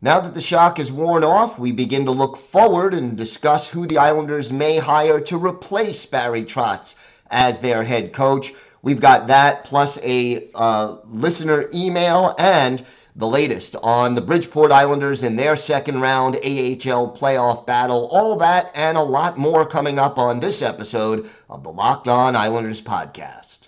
Now that the shock is worn off, we begin to look forward and discuss who the Islanders may hire to replace Barry Trotz as their head coach. We've got that plus a uh, listener email and the latest on the Bridgeport Islanders in their second round AHL playoff battle. All that and a lot more coming up on this episode of the Locked On Islanders podcast.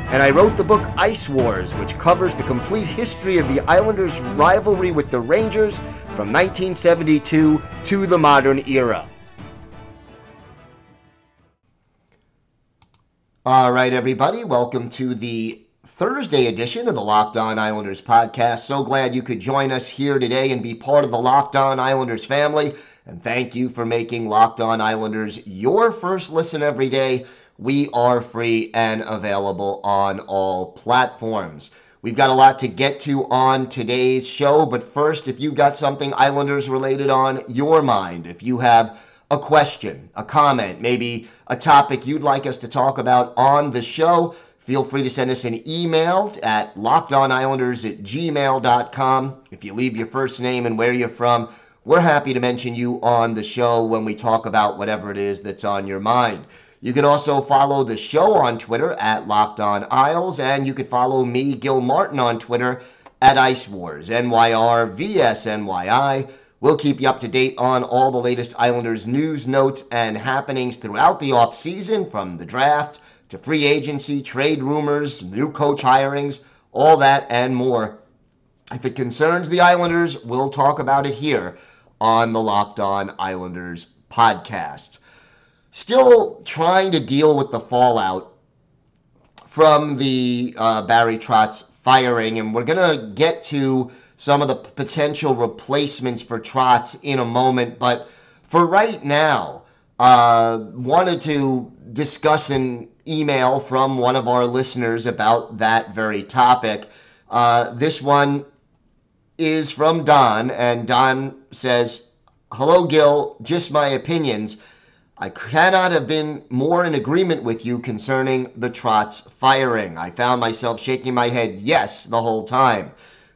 and I wrote the book Ice Wars, which covers the complete history of the Islanders' rivalry with the Rangers from 1972 to the modern era. All right, everybody, welcome to the Thursday edition of the Locked On Islanders podcast. So glad you could join us here today and be part of the Locked On Islanders family. And thank you for making Locked On Islanders your first listen every day we are free and available on all platforms. We've got a lot to get to on today's show, but first, if you've got something Islanders related on your mind, if you have a question, a comment, maybe a topic you'd like us to talk about on the show, feel free to send us an email at lockedonislanders at gmail.com. If you leave your first name and where you're from, we're happy to mention you on the show when we talk about whatever it is that's on your mind. You can also follow the show on Twitter at Locked On Isles, and you can follow me, Gil Martin, on Twitter at Ice Wars, NYR VSNYI. We'll keep you up to date on all the latest Islanders news, notes, and happenings throughout the offseason, from the draft to free agency, trade rumors, new coach hirings, all that and more. If it concerns the Islanders, we'll talk about it here on the Locked On Islanders podcast still trying to deal with the fallout from the uh, Barry Trotz firing, and we're going to get to some of the potential replacements for Trotz in a moment. But for right now, uh, wanted to discuss an email from one of our listeners about that very topic. Uh, this one is from Don, and Don says, Hello, Gil, just my opinions. I cannot have been more in agreement with you concerning the Trotz firing. I found myself shaking my head yes the whole time.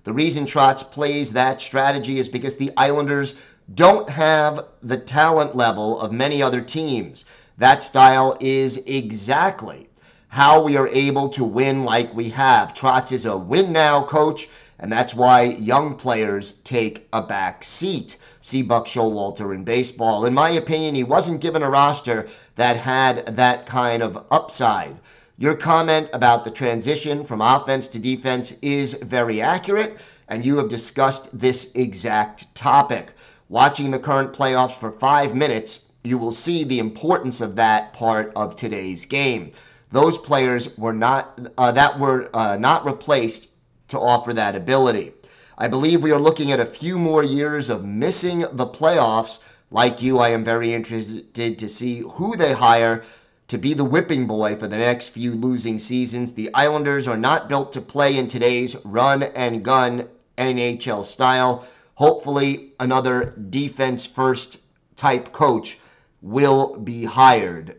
The reason Trotz plays that strategy is because the Islanders don't have the talent level of many other teams. That style is exactly how we are able to win like we have. Trotz is a win now coach, and that's why young players take a back seat see Buck Showalter in baseball. In my opinion, he wasn't given a roster that had that kind of upside. Your comment about the transition from offense to defense is very accurate, and you have discussed this exact topic. Watching the current playoffs for five minutes, you will see the importance of that part of today's game. Those players were not uh, that were uh, not replaced to offer that ability. I believe we are looking at a few more years of missing the playoffs. Like you, I am very interested to see who they hire to be the whipping boy for the next few losing seasons. The Islanders are not built to play in today's run and gun NHL style. Hopefully, another defense first type coach will be hired.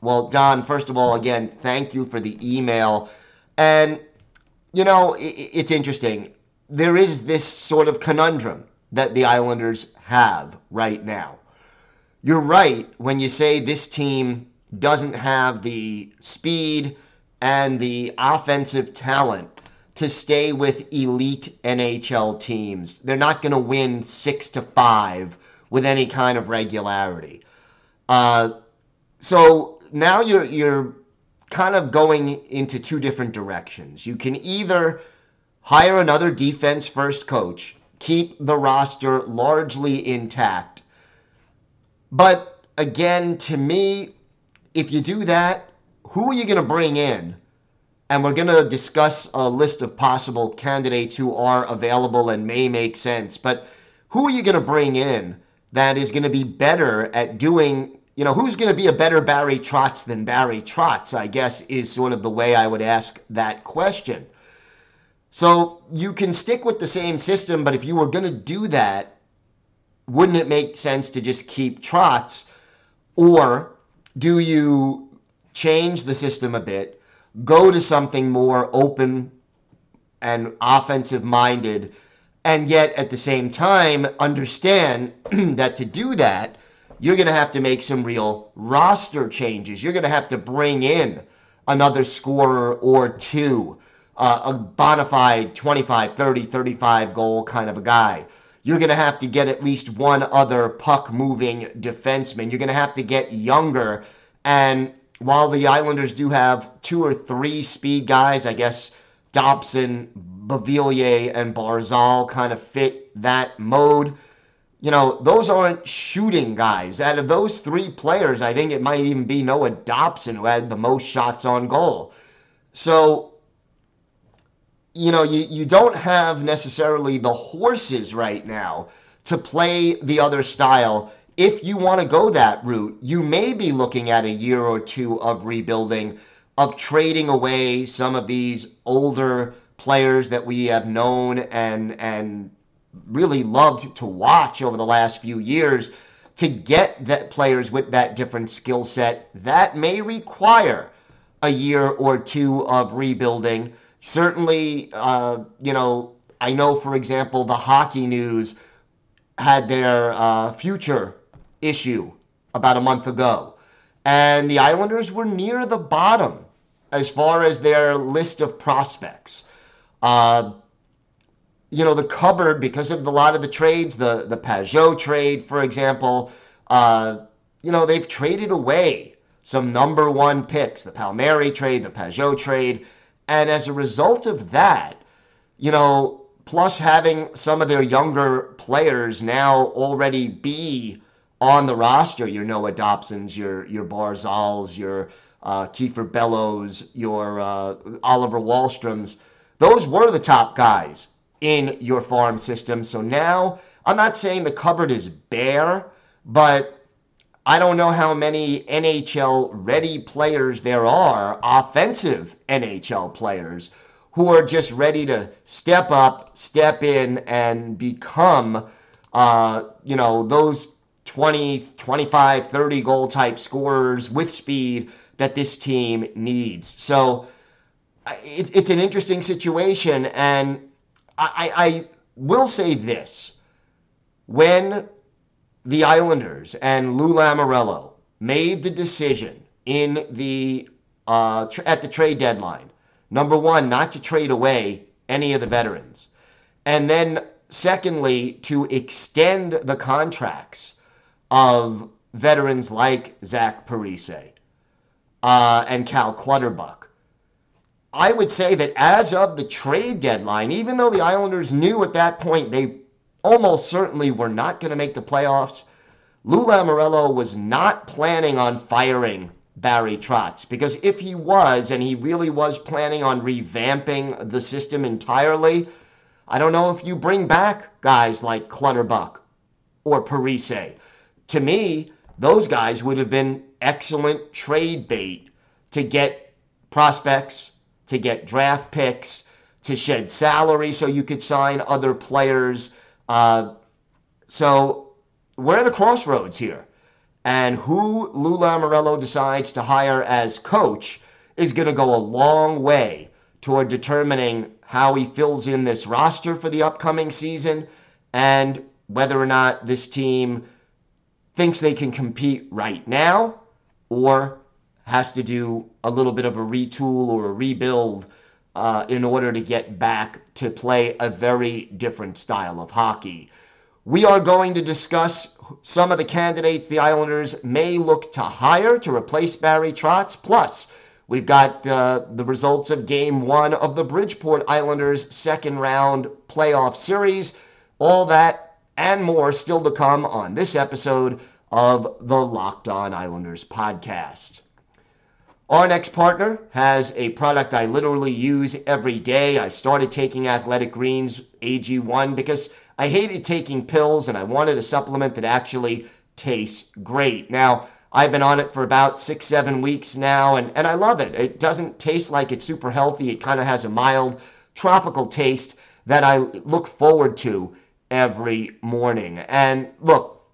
Well, Don, first of all, again, thank you for the email. And, you know, it's interesting there is this sort of conundrum that the Islanders have right now. You're right when you say this team doesn't have the speed and the offensive talent to stay with elite NHL teams. They're not going to win six to five with any kind of regularity. Uh, so now you're you're kind of going into two different directions. You can either hire another defense first coach, keep the roster largely intact. But again, to me, if you do that, who are you going to bring in? And we're going to discuss a list of possible candidates who are available and may make sense. But who are you going to bring in that is going to be better at doing, you know, who's going to be a better Barry Trotz than Barry Trotz, I guess, is sort of the way I would ask that question. So you can stick with the same system, but if you were going to do that, wouldn't it make sense to just keep Trotz? Or do you change the system a bit, go to something more open and offensive minded, and yet at the same time understand that to do that, you're going to have to make some real roster changes. You're going to have to bring in another scorer or two uh, a bona fide 25, 30, 35 goal kind of a guy. You're going to have to get at least one other puck moving defenseman. You're going to have to get younger. And while the Islanders do have two or three speed guys, I guess Dobson, Beauvillier, and Barzal kind of fit that mode. You know, those aren't shooting guys. Out of those three players, I think it might even be Noah Dobson who had the most shots on goal. So you know, you, you don't have necessarily the horses right now to play the other style. If you want to go that route, you may be looking at a year or two of rebuilding, of trading away some of these older players that we have known and and really loved to watch over the last few years to get that players with that different skill set that may require a year or two of rebuilding certainly, uh, you know, I know, for example, the hockey news had their uh, future issue about a month ago. And the Islanders were near the bottom as far as their list of prospects. Uh, you know, the cupboard, because of a lot of the trades, the, the Pageau trade, for example, uh, you know, they've traded away some number one picks, the Palmieri trade, the Pageau trade. And as a result of that, you know, plus having some of their younger players now already be on the roster, your Noah Dobsons, your your Barzals, your uh, Kiefer Bellows, your uh, Oliver Wahlstroms, those were the top guys in your farm system. So now I'm not saying the cupboard is bare, but I don't know how many NHL ready players there are, offensive NHL players, who are just ready to step up, step in, and become, uh, you know, those 20, 25, 30 goal type scorers with speed that this team needs. So it, it's an interesting situation. And I, I will say this when the Islanders and Lou Lamoriello made the decision in the uh, tr- at the trade deadline. Number one, not to trade away any of the veterans, and then secondly, to extend the contracts of veterans like Zach Parise uh, and Cal Clutterbuck. I would say that as of the trade deadline, even though the Islanders knew at that point they almost certainly were not going to make the playoffs. Lou Lamoriello was not planning on firing Barry Trotz because if he was, and he really was planning on revamping the system entirely, I don't know if you bring back guys like Clutterbuck or Parise. To me, those guys would have been excellent trade bait to get prospects, to get draft picks, to shed salary so you could sign other players uh, so we're at a crossroads here. And who Lou Lamoriello decides to hire as coach is going to go a long way toward determining how he fills in this roster for the upcoming season and whether or not this team thinks they can compete right now or has to do a little bit of a retool or a rebuild uh, in order to get back to play a very different style of hockey. We are going to discuss some of the candidates the Islanders may look to hire to replace Barry Trotz. Plus, We've got uh, the results of game one of the Bridgeport Islanders second round playoff series. All that and more still to come on this episode of the Locked On Islanders podcast. Our next partner has a product I literally use every day. I started taking Athletic Greens AG1 because I hated taking pills and I wanted a supplement that actually tastes great. Now, I've been on it for about six, seven weeks now, and, and I love it. It doesn't taste like it's super healthy. It kind of has a mild tropical taste that I look forward to every morning. And look,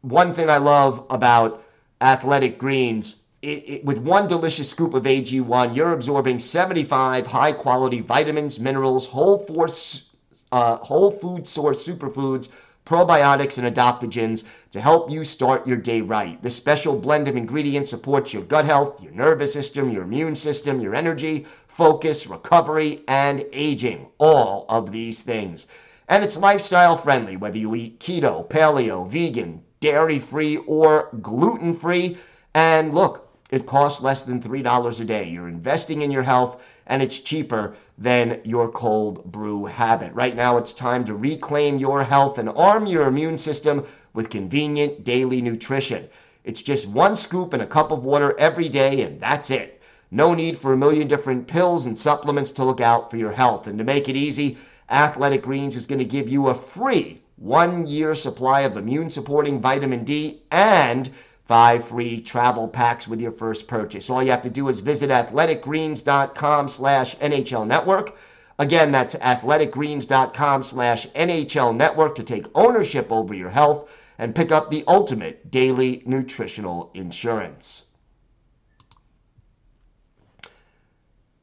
one thing I love about Athletic Greens, it, it, with one delicious scoop of AG1, you're absorbing 75 high quality vitamins, minerals, whole, force, uh, whole food source superfoods probiotics, and adaptogens to help you start your day right. This special blend of ingredients supports your gut health, your nervous system, your immune system, your energy, focus, recovery, and aging. All of these things. And it's lifestyle friendly, whether you eat keto, paleo, vegan, dairy free, or gluten free. And look, it costs less than $3 a day. You're investing in your health and it's cheaper than your cold brew habit. Right now, it's time to reclaim your health and arm your immune system with convenient daily nutrition. It's just one scoop and a cup of water every day, and that's it. No need for a million different pills and supplements to look out for your health. And to make it easy, Athletic Greens is going to give you a free one year supply of immune supporting vitamin D and five free travel packs with your first purchase. All you have to do is visit athleticgreens.com slash NHL Network. Again, that's athleticgreens.com slash NHL Network to take ownership over your health and pick up the ultimate daily nutritional insurance.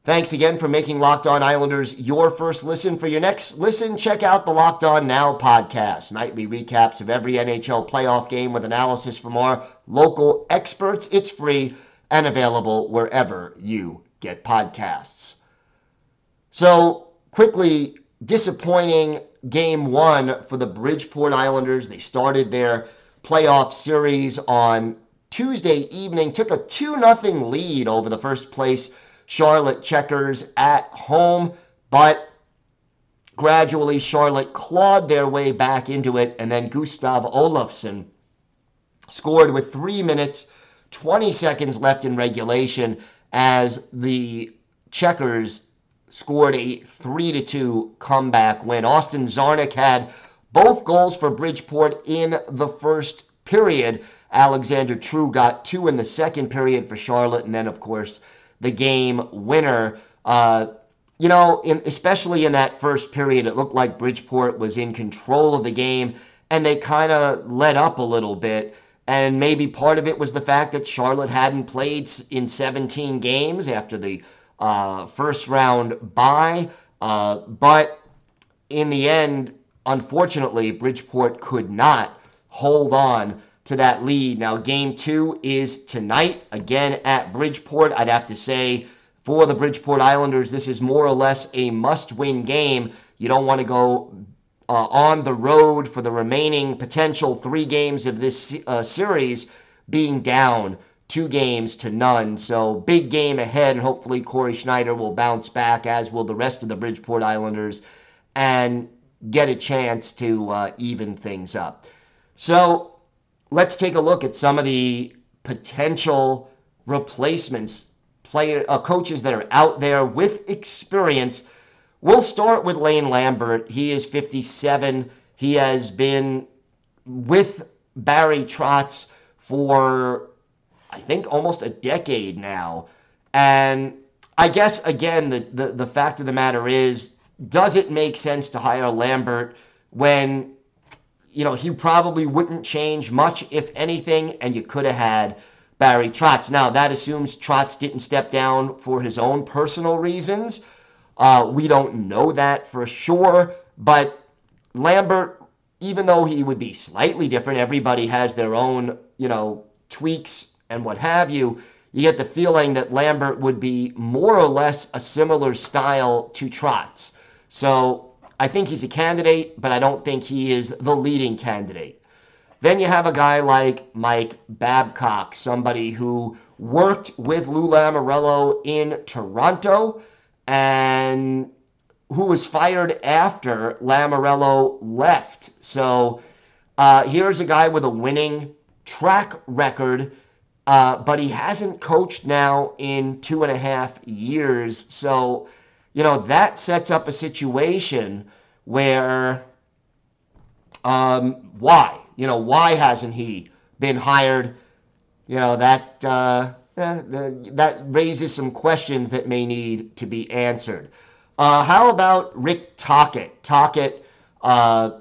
Thanks again for making Locked On Islanders your first listen. For your next listen, check out the Locked On Now podcast, nightly recaps of every NHL playoff game with analysis from our local experts. It's free and available wherever you get podcasts. So, quickly, disappointing game one for the Bridgeport Islanders. They started their playoff series on Tuesday evening, took a 2 0 lead over the first place Charlotte checkers at home, but gradually Charlotte clawed their way back into it, and then Gustav Olofsson scored with three minutes, 20 seconds left in regulation as the checkers scored a 3 to 2 comeback win. Austin Czarnik had both goals for Bridgeport in the first period. Alexander True got two in the second period for Charlotte, and then, of course, the game winner. Uh, you know, in, especially in that first period, it looked like Bridgeport was in control of the game and they kind of let up a little bit. And maybe part of it was the fact that Charlotte hadn't played in 17 games after the uh, first round bye. Uh, but in the end, unfortunately, Bridgeport could not hold on to that lead. Now, game two is tonight, again at Bridgeport. I'd have to say, for the Bridgeport Islanders, this is more or less a must win game. You don't want to go uh, on the road for the remaining potential three games of this uh, series being down two games to none. So, big game ahead, and hopefully Cory Schneider will bounce back, as will the rest of the Bridgeport Islanders, and get a chance to uh, even things up. So, let's take a look at some of the potential replacements, player uh, coaches that are out there with experience. We'll start with Lane Lambert. He is 57. He has been with Barry Trotz for I think almost a decade now. And I guess again the, the, the fact of the matter is, does it make sense to hire Lambert when you know, he probably wouldn't change much, if anything, and you could have had Barry Trotz. Now, that assumes Trotz didn't step down for his own personal reasons. Uh, we don't know that for sure, but Lambert, even though he would be slightly different, everybody has their own, you know, tweaks and what have you. You get the feeling that Lambert would be more or less a similar style to Trotz. So I think he's a candidate, but I don't think he is the leading candidate. Then you have a guy like Mike Babcock, somebody who worked with Lou Lamoriello in Toronto and who was fired after Lamoriello left. So uh, here's a guy with a winning track record, uh, but he hasn't coached now in two and a half years. So, you know, that sets up a situation where um, why? You know, why hasn't he been hired? You know, that, uh, eh, that raises some questions that may need to be answered. Uh, how about Rick Tocchet? Tocchet, uh,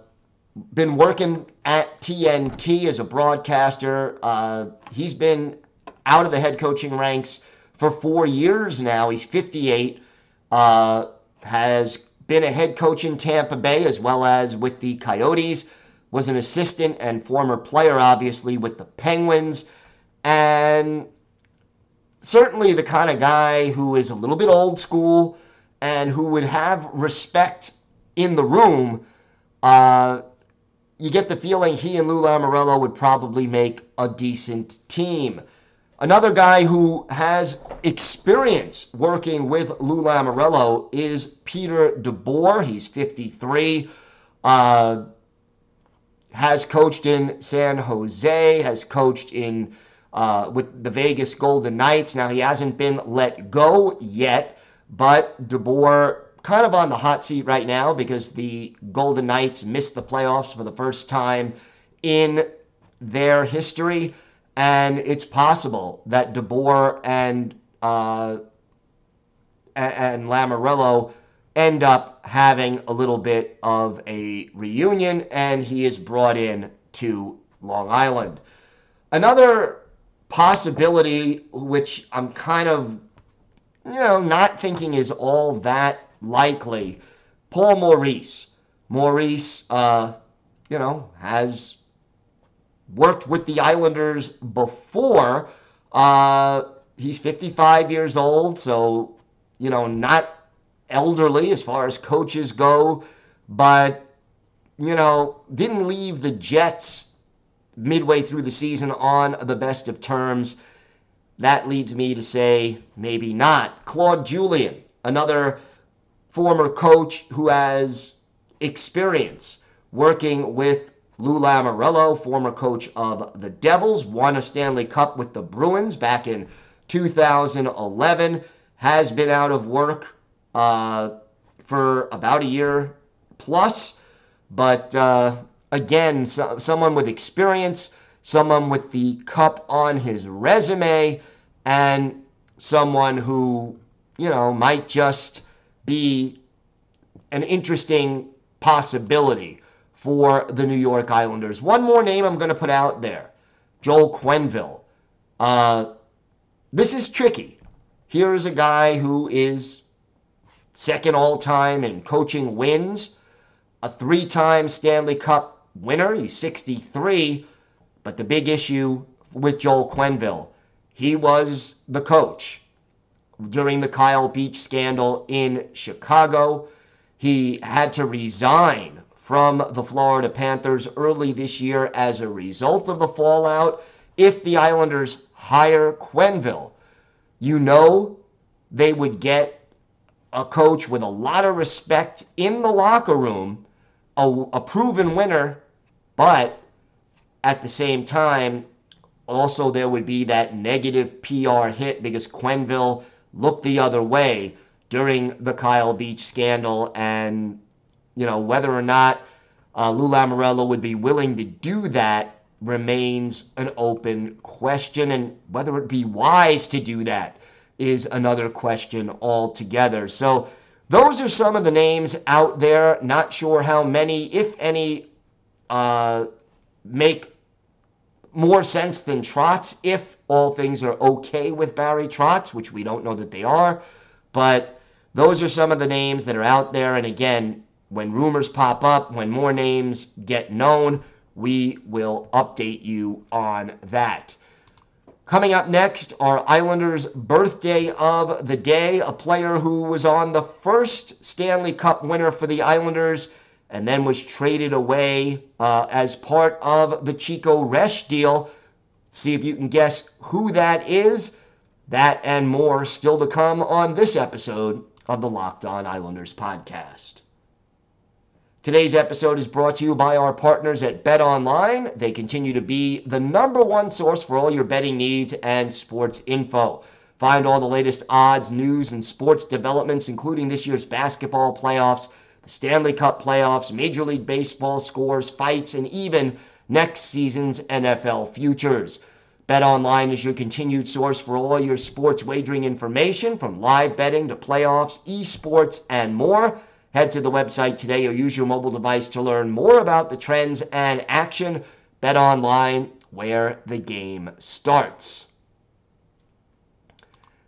been working at TNT as a broadcaster. Uh, he's been out of the head coaching ranks for four years now. He's 58, uh, has been a head coach in Tampa Bay as well as with the Coyotes, was an assistant and former player, obviously, with the Penguins, and certainly the kind of guy who is a little bit old school and who would have respect in the room. Uh, you get the feeling he and Lou Lamoriello would probably make a decent team. Another guy who has experience working with Lou Lamoriello is Peter DeBoer. He's 53. Uh, has coached in San Jose, has coached in uh, with the Vegas Golden Knights. Now he hasn't been let go yet, but DeBoer kind of on the hot seat right now because the Golden Knights missed the playoffs for the first time in their history, and it's possible that DeBoer and uh, and Lamoriello end up having a little bit of a reunion, and he is brought in to Long Island. Another possibility, which I'm kind of, you know, not thinking is all that likely, Paul Maurice. Maurice, uh, you know, has worked with the Islanders before. Uh, he's 55 years old, so, you know, not elderly as far as coaches go, but, you know, didn't leave the Jets midway through the season on the best of terms. That leads me to say maybe not. Claude Julien, another former coach who has experience working with Lou Lamoriello, former coach of the Devils, won a Stanley Cup with the Bruins back in 2011, has been out of work uh, for about a year plus. But uh, again, so, someone with experience, someone with the cup on his resume, and someone who, you know, might just be an interesting possibility for the New York Islanders. One more name I'm going to put out there Joel Quenneville. Uh, this is tricky. Here is a guy who is second all time in coaching wins, a three time Stanley Cup winner. He's 63. But the big issue with Joel Quenneville, he was the coach during the Kyle Beach scandal in Chicago. He had to resign from the Florida Panthers early this year as a result of the fallout. If the Islanders hire Quenneville, you know they would get a coach with a lot of respect in the locker room, a, a proven winner, but at the same time, also there would be that negative PR hit because Quenneville looked the other way during the Kyle Beach scandal. And, you know, whether or not uh, Lou would be willing to do that remains an open question. And whether it be wise to do that is another question altogether. So, those are some of the names out there. Not sure how many, if any, uh, make more sense than Trotz if all things are okay with Barry Trotz, which we don't know that they are. But those are some of the names that are out there. And again, when rumors pop up, when more names get known, we will update you on that. Coming up next, our Islanders' birthday of the day, a player who was on the first Stanley Cup winner for the Islanders and then was traded away uh, as part of the Chico Resch deal. See if you can guess who that is. That and more still to come on this episode of the Locked On Islanders podcast. Today's episode is brought to you by our partners at Bet Online. They continue to be the number one source for all your betting needs and sports info. Find all the latest odds, news, and sports developments, including this year's basketball playoffs, the Stanley Cup playoffs, Major League Baseball scores, fights, and even next season's NFL futures. Bet Online is your continued source for all your sports wagering information from live betting to playoffs, esports, and more. Head to the website today or use your mobile device to learn more about the trends and action. Bet online where the game starts.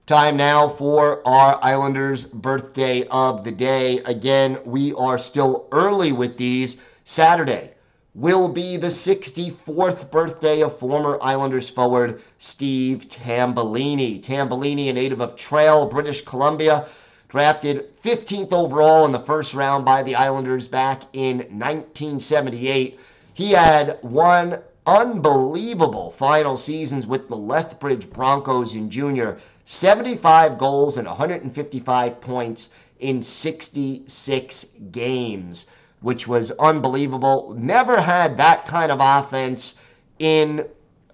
Time now for our Islanders birthday of the day. Again, we are still early with these. Saturday will be the 64th birthday of former Islanders forward Steve Tambellini. Tambellini, a native of Trail, British Columbia, drafted 15th overall in the first round by the Islanders back in 1978. He had one unbelievable final seasons with the Lethbridge Broncos in junior 75 goals and 155 points in 66 games, which was unbelievable. Never had that kind of offense in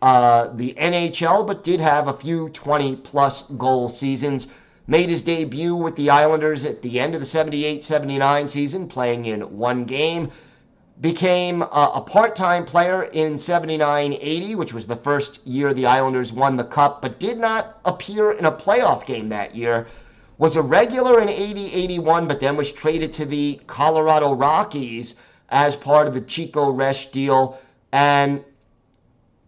uh, the NHL, but did have a few 20 plus goal seasons made his debut with the Islanders at the end of the 78 79 season, playing in one game. Became a, a part time player in 79 80, which was the first year the Islanders won the Cup, but did not appear in a playoff game that year. Was a regular in 80 81, but then was traded to the Colorado Rockies as part of the Chico Resch deal and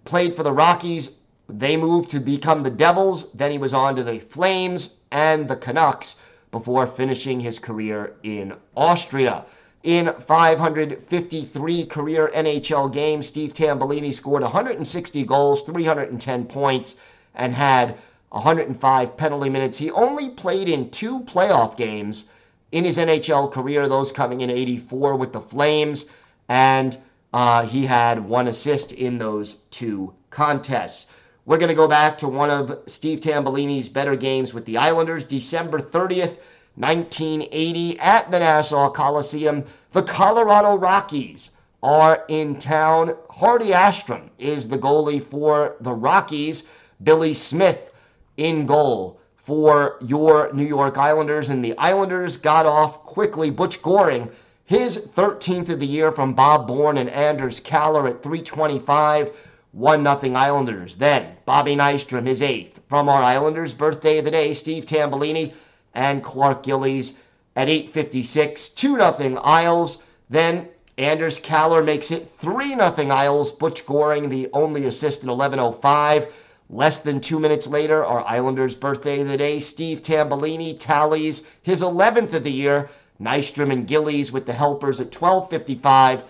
played for the Rockies. They moved to become the Devils. Then he was on to the Flames, and the Canucks before finishing his career in Austria. In 553 career NHL games, Steve Tambellini scored 160 goals, 310 points, and had 105 penalty minutes. He only played in two playoff games in his NHL career, those coming in 84 with the Flames, and uh, he had one assist in those two contests. We're going to go back to one of Steve Tambellini's better games with the Islanders, December 30th, 1980, at the Nassau Coliseum. The Colorado Rockies are in town. Hardy Astrom is the goalie for the Rockies. Billy Smith in goal for your New York Islanders. And the Islanders got off quickly. Butch Goring, his 13th of the year from Bob Bourne and Anders Kallur at 325. 1 0 Islanders. Then Bobby Nystrom, his eighth. From our Islanders, birthday of the day, Steve Tambellini and Clark Gillies at 8.56. 2 0 Isles. Then Anders Kallur makes it 3 0 Isles. Butch Goring, the only assist at 11.05. Less than two minutes later, our Islanders' birthday of the day, Steve Tambellini tallies his 11th of the year. Nystrom and Gillies with the helpers at 12.55.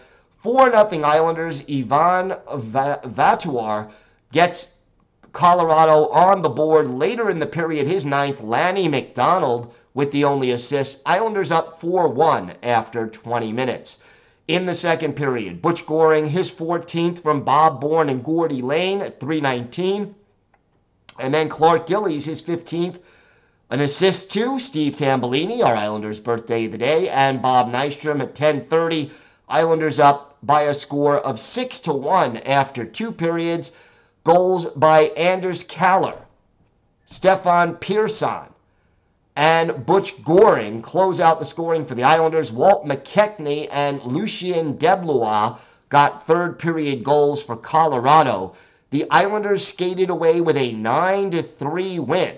4 0 Islanders. Yvon Vautour gets Colorado on the board later in the period. His ninth, Lanny McDonald with the only assist. Islanders up 4 1 after 20 minutes. In the second period, Butch Goring, his 14th from Bob Bourne and Gordy Lane at 319. And then Clark Gillies, his 15th. An assist to Steve Tambellini, our Islanders' birthday of the day, and Bob Nystrom at 1030. Islanders up by a score of 6 to 1 after two periods. Goals by Anders Kallur, Stefan Persson, and Butch Goring close out the scoring for the Islanders. Walt McKechnie and Lucien Deblois got third period goals for Colorado. The Islanders skated away with a 9 to 3 win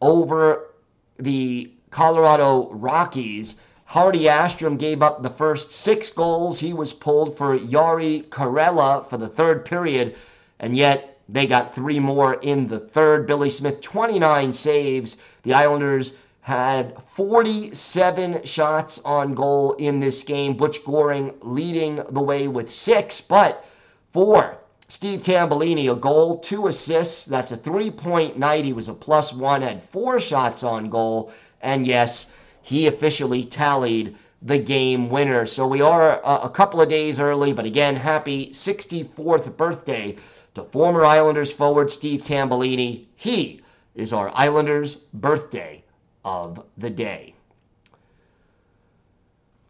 over the Colorado Rockies Hardy Astrom gave up the first six goals. He was pulled for Jari Kaarela for the third period, and yet they got three more in the third. Billy Smith, 29 saves. The Islanders had 47 shots on goal in this game. Butch Goring leading the way with six, but four. Steve Tambellini, a goal, two assists. That's a three point night. He was a plus one, had four shots on goal, and yes, he officially tallied the game winner. So we are a, a couple of days early, but again, happy 64th birthday to former Islanders forward Steve Tambellini. He is our Islanders birthday of the day.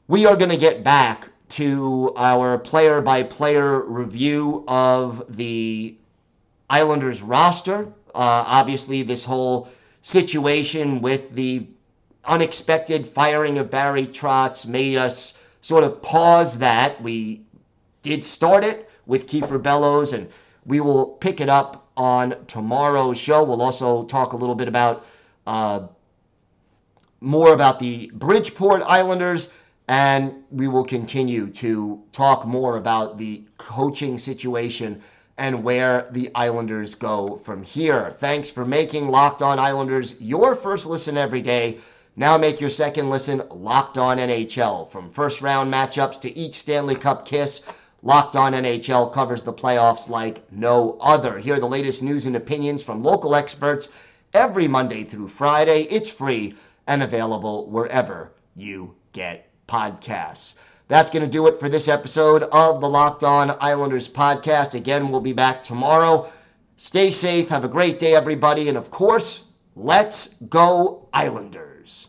We are going to get back to our player by player review of the Islanders roster. Uh, obviously, this whole situation with the unexpected firing of Barry Trotz made us sort of pause that. We did start it with Kiefer Bellows, and we will pick it up on tomorrow's show. We'll also talk a little bit about uh, more about the Bridgeport Islanders, and we will continue to talk more about the coaching situation and where the Islanders go from here. Thanks for making Locked On Islanders your first listen every day. Now make your second listen Locked On NHL. From first round matchups to each Stanley Cup kiss, Locked On NHL covers the playoffs like no other. Hear the latest news and opinions from local experts every Monday through Friday. It's free and available wherever you get podcasts. That's going to do it for this episode of the Locked On Islanders podcast. Again, we'll be back tomorrow. Stay safe. Have a great day, everybody. And of course, let's go, Islanders years.